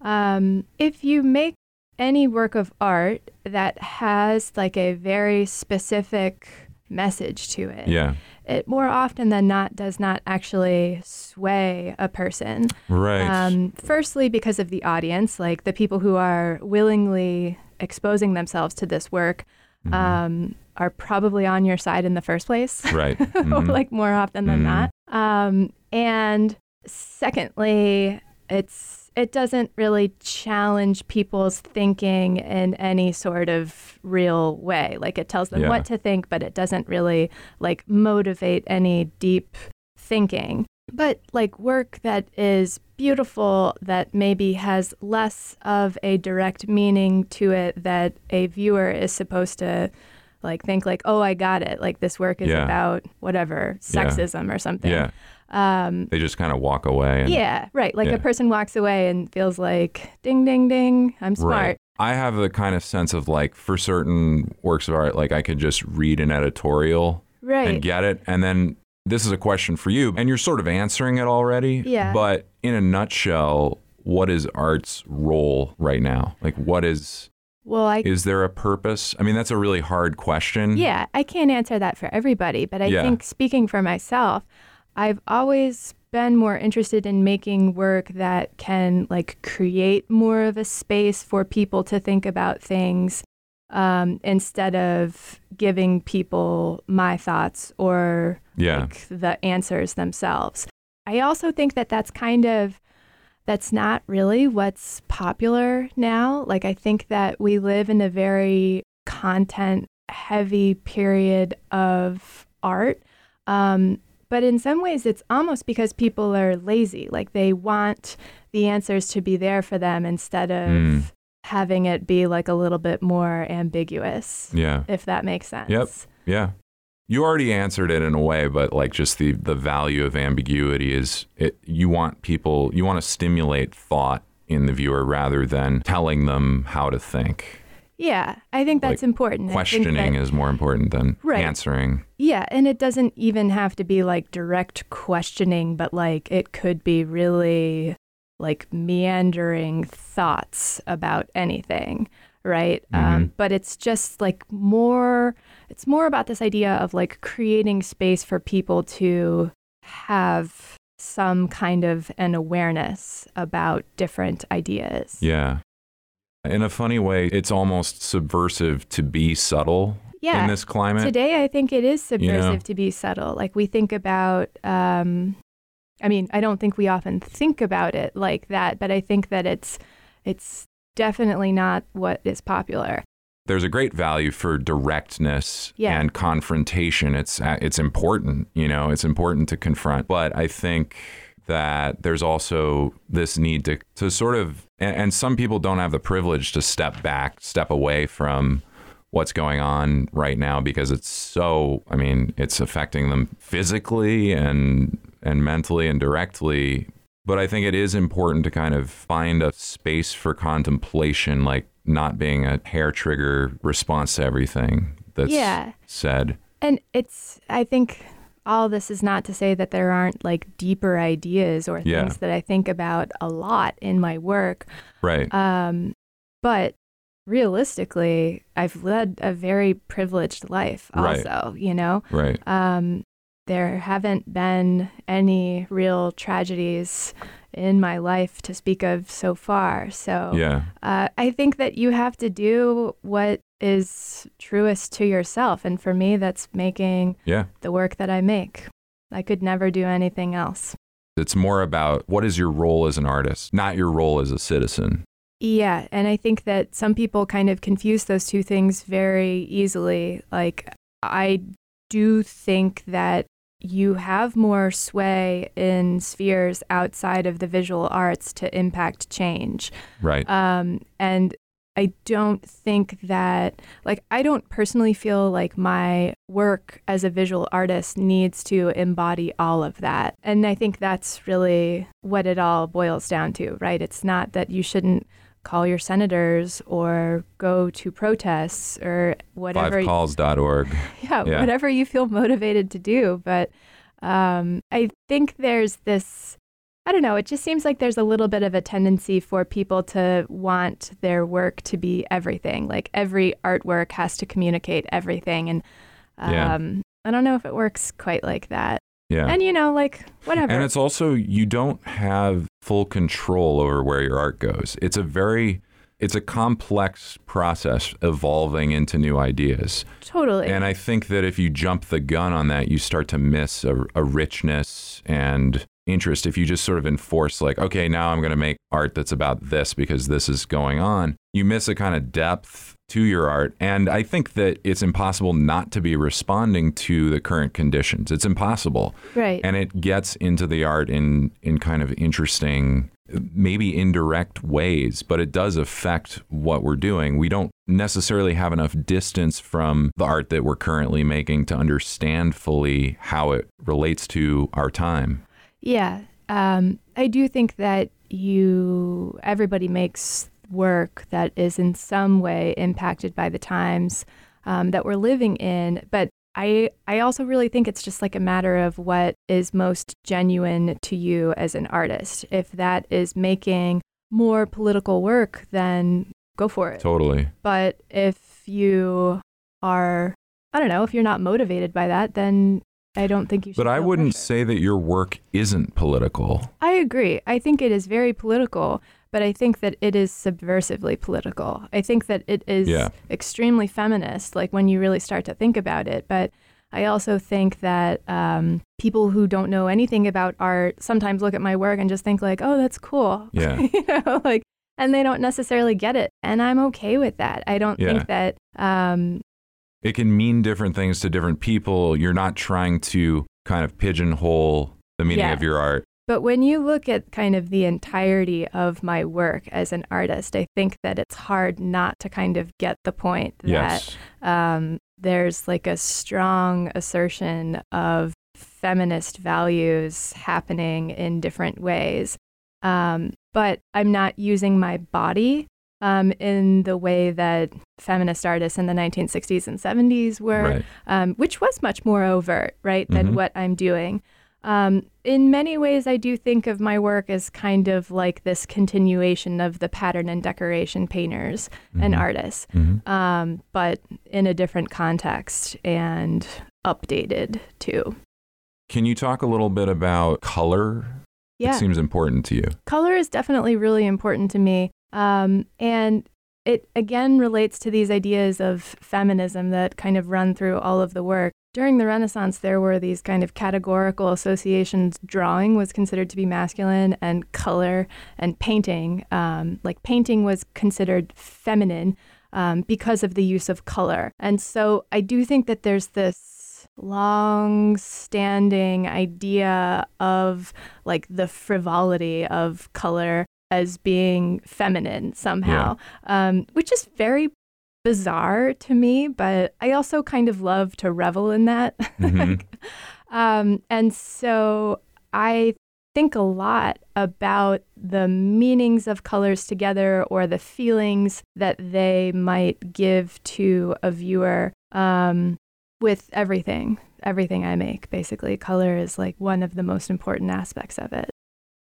B: um, if you make any work of art that has like a very specific message to it,
A: Yeah.
B: it more often than not does not actually sway a person.
A: Right.
B: Um, firstly, because of the audience, like the people who are willingly exposing themselves to this work
A: Mhm.
B: um, are probably on your side in the first place,
A: right. [laughs] Mhm.
B: like more often than
A: Mhm.
B: not. Um, and secondly, it's it doesn't really challenge people's thinking in any sort of real way. Like it tells them
A: Yeah.
B: what to think, but it doesn't really like motivate any deep thinking. But like work that is beautiful, that maybe has less of a direct meaning to it that a viewer is supposed to like think like, oh, I got it. Like this work is
A: Yeah.
B: about whatever
A: Yeah.
B: sexism or something.
A: yeah.
B: Um,
A: They just kind of walk away. And,
B: yeah, right. Like
A: Yeah.
B: a person walks away and feels like, ding, ding, ding, I'm smart.
A: Right. I have the kind of sense of like for certain works of art, like I could just read an editorial
B: Right.
A: and get it. And then this is a question for you, and you're sort of answering it already.
B: Yeah.
A: But in a nutshell, what is art's role right now? Like, what is,
B: well, I
A: is there a purpose? I mean, that's a really hard question.
B: Yeah, I can't answer that for everybody, but I
A: Yeah.
B: think speaking for myself, I've always been more interested in making work that can like create more of a space for people to think about things um, instead of giving people my thoughts or
A: Yeah.
B: like the answers themselves. I also think that that's kind of that's not really what's popular now. Like I think that we live in a very content heavy period of art. Um, but in some ways, it's almost because people are lazy. Like they want the answers to be there for them instead of
A: Mm.
B: having it be like a little bit more ambiguous,
A: Yeah.
B: if that makes sense.
A: Yep. Yeah. You already answered it in a way, but like just the the value of ambiguity is it you want people you want to stimulate thought in the viewer rather than telling them how to think.
B: Yeah, I think that's
A: Like,
B: important.
A: Questioning
B: that-
A: is more important than
B: Right.
A: answering.
B: Yeah, and it doesn't even have to be like direct questioning, but like it could be really like meandering thoughts about anything, right? Um,
A: Mhm.
B: but it's just like more, it's more about this idea of like creating space for people to have some kind of an awareness about different ideas.
A: Yeah. In a funny way, it's almost subversive to be subtle
B: Yeah.
A: in this climate.
B: Today, I think it is
A: You know?
B: subversive to be subtle. Like we think about, um, I mean, I don't think we often think about it like that, but I think that it's it's definitely not what is popular.
A: There's a great value for directness
B: Yeah.
A: and confrontation. It's uh, it's important, you know, it's important to confront. But I think that there's also this need to to sort of and, and some people don't have the privilege to step back, step away from what's going on right now because it's so I mean, it's affecting them physically and and mentally and directly. But I think it is important to kind of find a space for contemplation, like not being a hair trigger response to everything that's
B: Yeah.
A: said.
B: And it's, I think all this is not to say that there aren't like deeper ideas or
A: Yeah.
B: things that I think about a lot in my work.
A: Right.
B: Um, but realistically, I've led a very privileged life
A: Right.
B: also, you know?
A: right.
B: Um, there haven't been any real tragedies in my life to speak of so far. So
A: Yeah.
B: uh, I think that you have to do what is truest to yourself. And for me, that's making
A: Yeah.
B: the work that I make. I could never do anything else.
A: It's more about what is your role as an artist, not your role as a citizen.
B: Yeah. And I think that some people kind of confuse those two things very easily. Like, I do think that you have more sway in spheres outside of the visual arts to impact change.
A: Right.
B: Um, and I don't think that, like, I don't personally feel like my work as a visual artist needs to embody all of that. And I think that's really what it all boils down to, right? It's not that you shouldn't call your senators or go to protests or whatever.
A: Fivecalls.org. [laughs]
B: Yeah, yeah, whatever you feel motivated to do. But um, I think there's this I don't know, it just seems like there's a little bit of a tendency for people to want their work to be everything. Like every artwork has to communicate everything. And um, yeah. I don't know if it works quite like that.
A: Yeah.
B: And you know, like whatever.
A: And it's also you don't have full control over where your art goes. It's a very it's a complex process evolving into new ideas.
B: Totally.
A: And I think that if you jump the gun on that, you start to miss a, a richness and interest if you just sort of enforce like okay now i'm going to make art that's about this because this is going on. You miss a kind of depth to your art and i think that it's impossible not to be responding to the current conditions. It's impossible.
B: Right.
A: And it gets into the art in in kind of interesting maybe indirect ways but it does affect what we're doing. We don't necessarily have enough distance from the art that we're currently making to understand fully how it relates to our time
B: yeah. Um, I do think that you, everybody makes work that is in some way impacted by the times um, that we're living in. But I, I also really think it's just like a matter of what is most genuine to you as an artist. If that is making more political work, then go for it.
A: Totally.
B: But if you are, I don't know, if you're not motivated by that, then I don't think you should.
A: But I wouldn't pressure. say that your work isn't political.
B: I agree. I think it is very political, but I think that it is subversively political. I think that it is yeah. extremely feminist, like when you really start to think about it. But I also think that um, people who don't know anything about art sometimes look at my work and just think like, "Oh, that's cool." [laughs]
A: Yeah.
B: you know, like, and they don't necessarily get it, and I'm okay with that. I don't yeah. think that um,
A: it can mean different things to different people. You're not trying to kind of pigeonhole the meaning yeah. of your art.
B: But when you look at kind of the entirety of my work as an artist, I think that it's hard not to kind of get the point that
A: yes.
B: um, there's like a strong assertion of feminist values happening in different ways. Um, but I'm not using my body um, in the way that feminist artists in the 1960s and 70s were,
A: right.
B: um, which was much more overt, right, than mm-hmm. what I'm doing. Um, in many ways, I do think of my work as kind of like this continuation of the pattern and decoration painters mm-hmm. and artists, mm-hmm. Um, but in a different context and updated too.
A: Can you talk a little bit about color?
B: Yeah.
A: It seems important to you.
B: Color is definitely really important to me. Um, and it again relates to these ideas of feminism that kind of run through all of the work. During the Renaissance, there were these kind of categorical associations. Drawing was considered to be masculine, and color and painting, um, like painting, was considered feminine um, because of the use of color. And so I do think that there's this long standing idea of like the frivolity of color as being feminine somehow, yeah. um, which is very bizarre to me, but I also kind of love to revel in that. [laughs] Mm-hmm. um, and so I think a lot about the meanings of colors together or the feelings that they might give to a viewer um, with everything, everything I make. Basically, color is like one of the most important aspects of it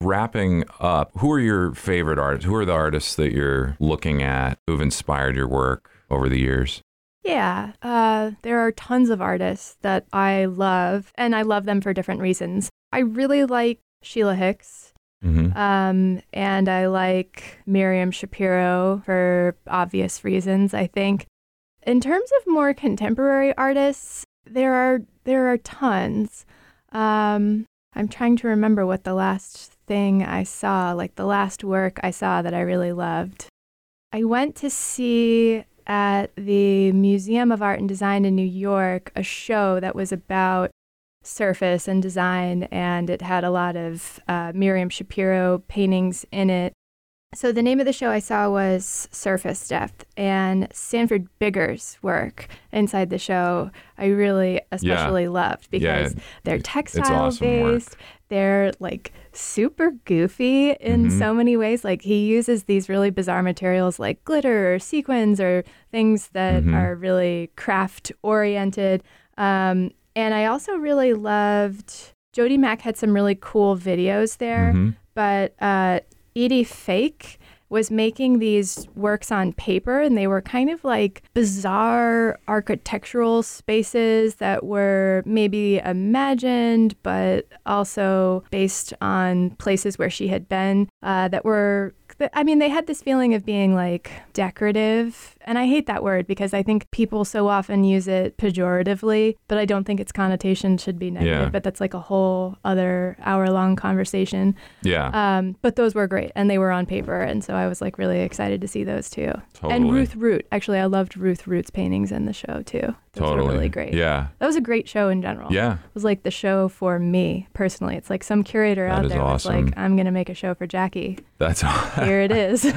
A: wrapping up, who are your favorite artists? Who are the artists that you're looking at who've inspired your work over the years?
B: Yeah, uh, there are tons of artists that I love, and I love them for different reasons. I really like Sheila Hicks. Mm-hmm. Um, and I like Miriam Schapiro for obvious reasons, I think. In terms of more contemporary artists, there are there are tons. Um, I'm trying to remember what the last thing I saw, like the last work I saw that I really loved. I went to see at the Museum of Art and Design in New York a show that was about surface and design, and it had a lot of uh, Miriam Schapiro paintings in it. So the name of the show I saw was Surface Depth, and Sanford Biggers' work inside the show I really especially loved because
A: Yeah,
B: they're textile
A: awesome work.
B: They're like super goofy in
A: Mhm.
B: so many ways. Like he uses these really bizarre materials like glitter or sequins or things that
A: Mhm.
B: are really craft oriented. Um, and I also really loved Jodie Mack had some really cool videos there
A: Mhm.
B: but uh, Edie Fake was making these works on paper, and they were kind of like bizarre architectural spaces that were maybe imagined, but also based on places where she had been uh, that were. I mean, they had this feeling of being like decorative. And I hate that word because I think people so often use it pejoratively, but I don't think its connotation should be negative.
A: Yeah.
B: But that's like a whole other hour long conversation.
A: Yeah.
B: Um, but those were great and they were on paper. And so I was like really excited to see those too.
A: totally.
B: And Ruth Root. Actually, I loved Ruth Root's paintings in the show too. Those
A: totally.
B: were really great.
A: Yeah.
B: That was a great show in general.
A: Yeah.
B: It was like the show for me personally. It's like some curator
A: That
B: out there was like, I'm going to make a show for Jackie.
A: That's [laughs]
B: Here it is. [laughs]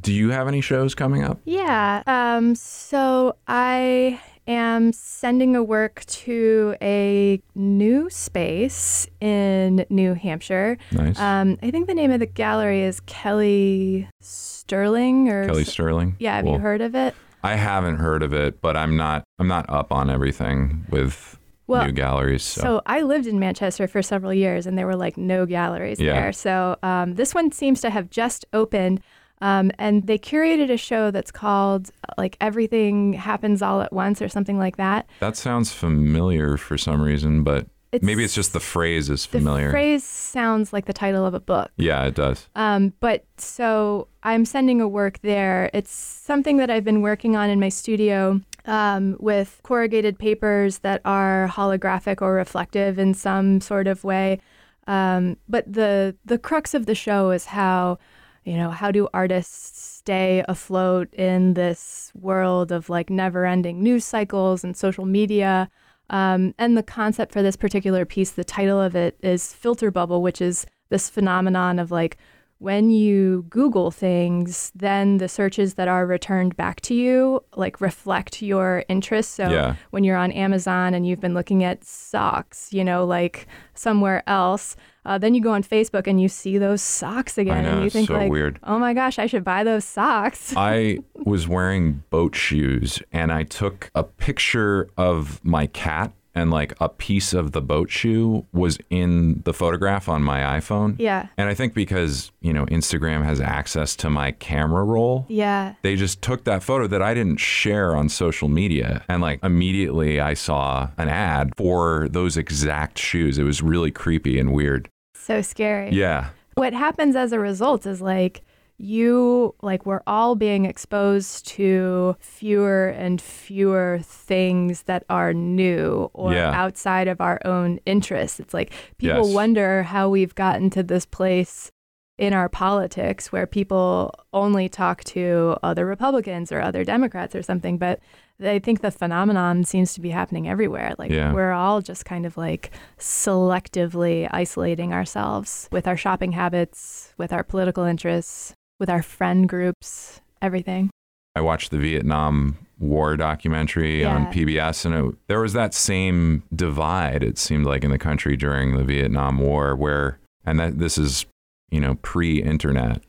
A: Do you have any shows coming up?
B: Yeah. Um, so I am sending a work to a new space in New Hampshire.
A: Nice.
B: Um, I think the name of the gallery is Kelly Sterling or
A: Kelly Sterling.
B: Yeah, have you heard of it?
A: I haven't heard of it, but I'm not I'm not up on everything with
B: Well,
A: new galleries. So,
B: So I lived in Manchester for several years, and there were like no galleries
A: Yeah.
B: there. So um, this one seems to have just opened, um, and they curated a show that's called like Everything Happens All at Once or something like that.
A: that sounds familiar for some reason, but
B: It's,
A: maybe it's just the phrase is familiar.
B: the phrase sounds like the title of a book.
A: yeah, it does.
B: Um, but so I'm sending a work there. It's something that I've been working on in my studio um, with corrugated papers that are holographic or reflective in some sort of way. Um, but the the crux of the show is how, you know, how do artists stay afloat in this world of like never-ending news cycles and social media? Um, and the concept for this particular piece, the title of it is filter bubble, which is this phenomenon of like when you Google things, then the searches that are returned back to you like reflect your interests. So
A: Yeah.
B: when you're on Amazon and you've been looking at socks, you know, like somewhere else, uh, then you go on Facebook and you see those socks again,
A: know,
B: and you think
A: so
B: like,
A: weird.
B: oh my gosh, I should buy those socks. [laughs]
A: I was wearing boat shoes and I took a picture of my cat and like a piece of the boat shoe was in the photograph on my iPhone.
B: yeah,
A: And I think because, you know, Instagram has access to my camera roll,
B: yeah.
A: they just took that photo that I didn't share on social media. And like immediately I saw an ad for those exact shoes. It was really creepy and weird.
B: So scary.
A: Yeah.
B: what happens as a result is like you like we're all being exposed to fewer and fewer things that are new or
A: Yeah.
B: outside of our own interests it's like people
A: Yes.
B: wonder how we've gotten to this place in our politics where people only talk to other republicans or other democrats or something but i think the phenomenon seems to be happening everywhere like
A: Yeah.
B: we're all just kind of like selectively isolating ourselves with our shopping habits, with our political interests, with our friend groups, everything.
A: I watched the Vietnam War documentary on PBS, and it, there was that same divide. It seemed like in the country during the Vietnam War, where and that this is, you know, pre-internet.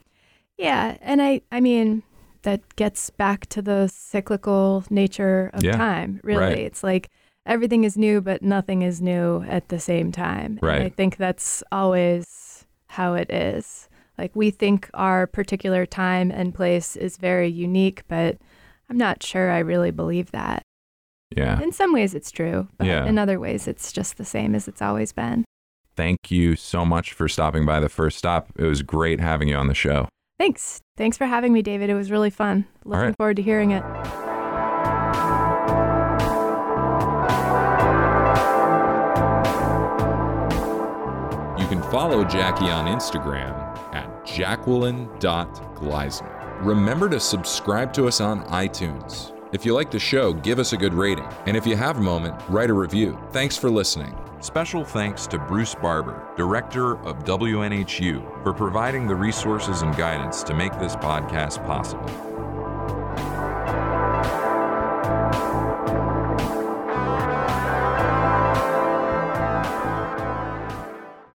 B: Yeah, and I I mean that gets back to the cyclical nature of
A: Yeah,
B: time. Really,
A: right.
B: it's like everything is new, but nothing is new at the same time. And
A: Right.
B: I think that's always how it is. Like we think our particular time and place is very unique, but I'm not sure I really believe that.
A: Yeah.
B: In some ways, it's true, but
A: Yeah.
B: in other ways, it's just the same as it's always been.
A: Thank you so much for stopping by the first stop. It was great having you on the show.
B: Thanks. Thanks for having me, David. It was really fun. Looking
A: right.
B: forward to hearing it.
A: You can follow Jackie on Instagram jacquelyn.gleisner. Remember to subscribe to us on iTunes. If you like the show, give us a good rating. And if you have a moment, write a review. Thanks for listening. Special thanks to Bruce Barber, Director of WNHU, for providing the resources and guidance to make this podcast possible.